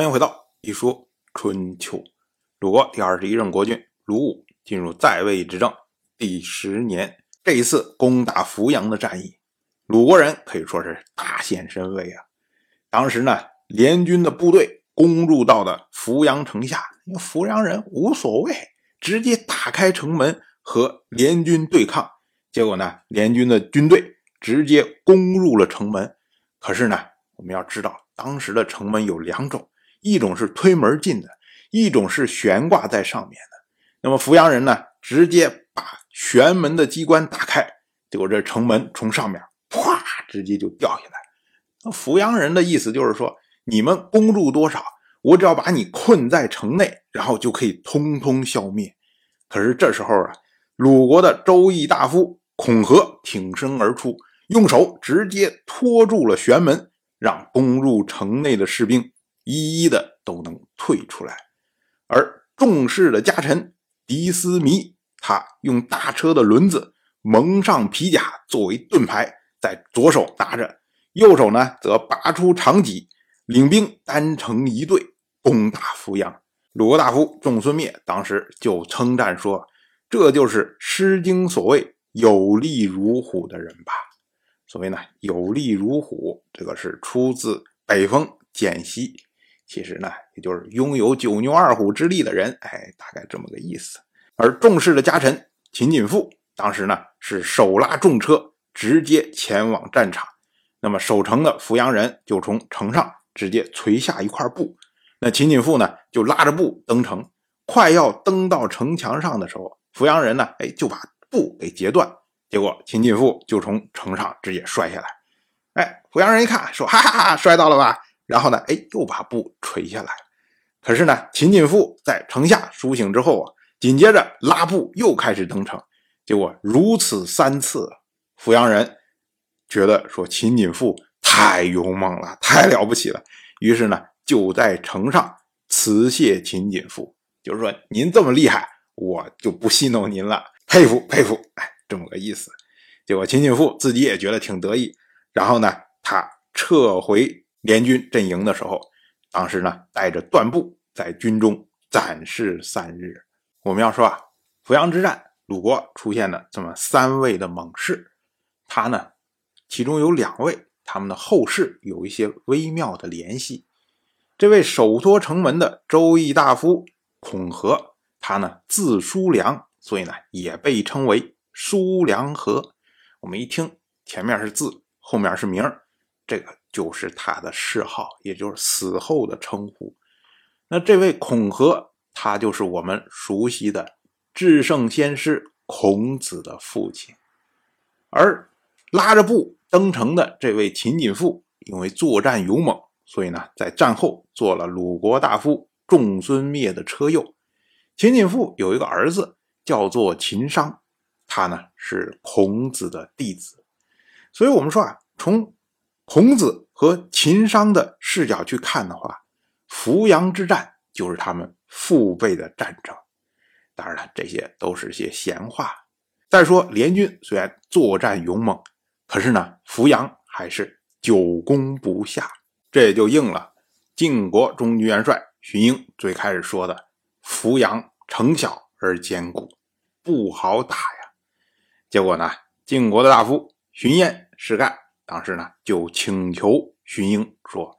欢迎回到一说春秋。鲁国第二十一任国君鲁武进入在位执政第十年，这一次攻打扶阳的战役，鲁国人可以说是大显神威啊！当时呢，联军的部队攻入到了扶阳城下，因为扶阳人无所谓，直接打开城门和联军对抗。结果呢，联军的军队直接攻入了城门。可是呢，我们要知道，当时的城门有两种。一种是推门进的，一种是悬挂在上面的。那么扶阳人呢，直接把悬门的机关打开，结果这城门从上面啪直接就掉下来。那扶阳人的意思就是说，你们攻入多少，我只要把你困在城内，然后就可以通通消灭。可是这时候啊，鲁国的周易大夫孔和挺身而出，用手直接托住了悬门，让攻入城内的士兵。一一的都能退出来，而重视的家臣狄思弥，他用大车的轮子蒙上皮甲作为盾牌，在左手拿着，右手呢则拔出长戟，领兵单成一队攻打扶阳。鲁国大夫仲孙灭当时就称赞说：“这就是《诗经》所谓‘有力如虎’的人吧？”所谓呢“有力如虎”，这个是出自北风简析。其实呢，也就是拥有九牛二虎之力的人，哎，大概这么个意思。而重视的家臣秦景富，当时呢是手拉重车，直接前往战场。那么守城的扶阳人就从城上直接垂下一块布，那秦景富呢就拉着布登城。快要登到城墙上的时候，扶阳人呢，哎，就把布给截断，结果秦景富就从城上直接摔下来。哎，扶阳人一看，说：“哈哈哈，摔到了吧？”然后呢，哎，又把布垂下来。可是呢，秦锦富在城下苏醒之后啊，紧接着拉布又开始登城。结果如此三次，阜阳人觉得说秦锦富太勇猛了，太了不起了。于是呢，就在城上辞谢秦锦富，就是说您这么厉害，我就不戏弄您了，佩服佩服。哎，这么个意思。结果秦锦富自己也觉得挺得意。然后呢，他撤回。联军阵营的时候，当时呢带着段部在军中展示三日。我们要说啊，濮阳之战，鲁国出现了这么三位的猛士，他呢其中有两位，他们的后世有一些微妙的联系。这位守托城门的周邑大夫孔和，他呢字叔良，所以呢也被称为叔良和。我们一听前面是字，后面是名这个。就是他的谥号，也就是死后的称呼。那这位孔和，他就是我们熟悉的至圣先师孔子的父亲。而拉着布登城的这位秦景父，因为作战勇猛，所以呢，在战后做了鲁国大夫仲孙灭的车右。秦景父有一个儿子叫做秦商，他呢是孔子的弟子。所以我们说啊，从孔子和秦商的视角去看的话，扶阳之战就是他们父辈的战争。当然了，这些都是些闲话。再说联军虽然作战勇猛，可是呢，扶阳还是久攻不下。这也就应了晋国中军元帅荀英最开始说的：“扶阳城小而坚固，不好打呀。”结果呢，晋国的大夫荀偃、实干。当时呢，就请求荀英说：“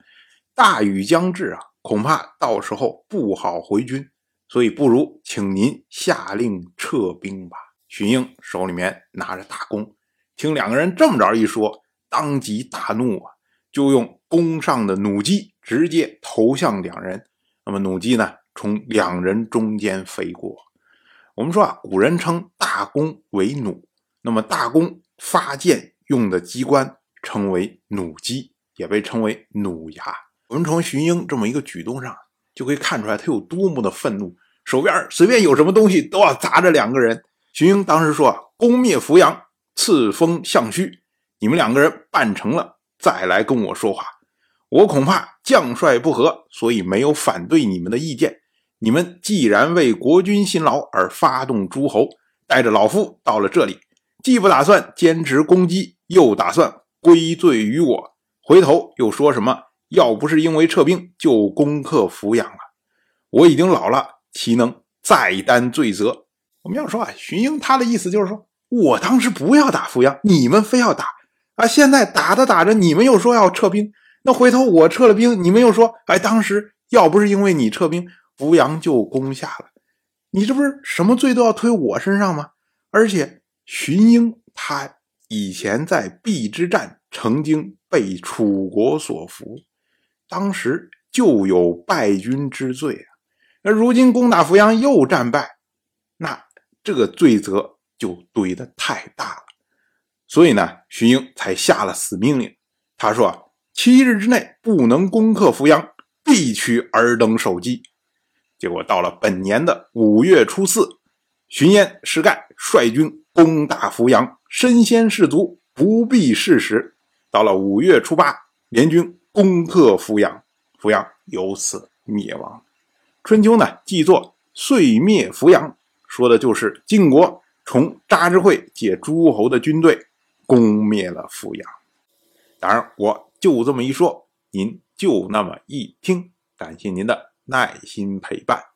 大雨将至啊，恐怕到时候不好回军，所以不如请您下令撤兵吧。”荀英手里面拿着大弓，听两个人这么着一说，当即大怒啊，就用弓上的弩机直接投向两人。那么弩机呢，从两人中间飞过。我们说啊，古人称大弓为弩，那么大弓发箭用的机关。称为弩机，也被称为弩牙。我们从荀英这么一个举动上，就可以看出来他有多么的愤怒，手边随便有什么东西都要砸着两个人。荀英当时说：“攻灭扶阳，赐封项须，你们两个人办成了，再来跟我说话。我恐怕将帅不和，所以没有反对你们的意见。你们既然为国君辛劳而发动诸侯，带着老夫到了这里，既不打算坚持攻击，又打算。”归罪于我，回头又说什么要不是因为撤兵，就攻克扶阳了。我已经老了，岂能再担罪责？我们要说啊，荀英他的意思就是说，我当时不要打扶阳，你们非要打啊！现在打着打着，你们又说要撤兵，那回头我撤了兵，你们又说，哎，当时要不是因为你撤兵，扶阳就攻下了。你这不是什么罪都要推我身上吗？而且荀英他以前在邲之战曾经被楚国所俘，当时就有败军之罪啊。那如今攻打扶阳又战败，那这个罪责就堆得太大了。所以呢，荀英才下了死命令，他说：七日之内不能攻克扶阳，必取尔等首级。结果到了本年的五月初四，荀嫣、石盖率军攻打扶阳，身先士卒，不必事时。到了五月初八，联军攻克扶阳，扶阳由此灭亡。春秋呢，记作遂灭扶阳，说的就是晋国从扎之会借诸侯的军队攻灭了扶阳。当然，我就这么一说，您就那么一听，感谢您的。耐心陪伴。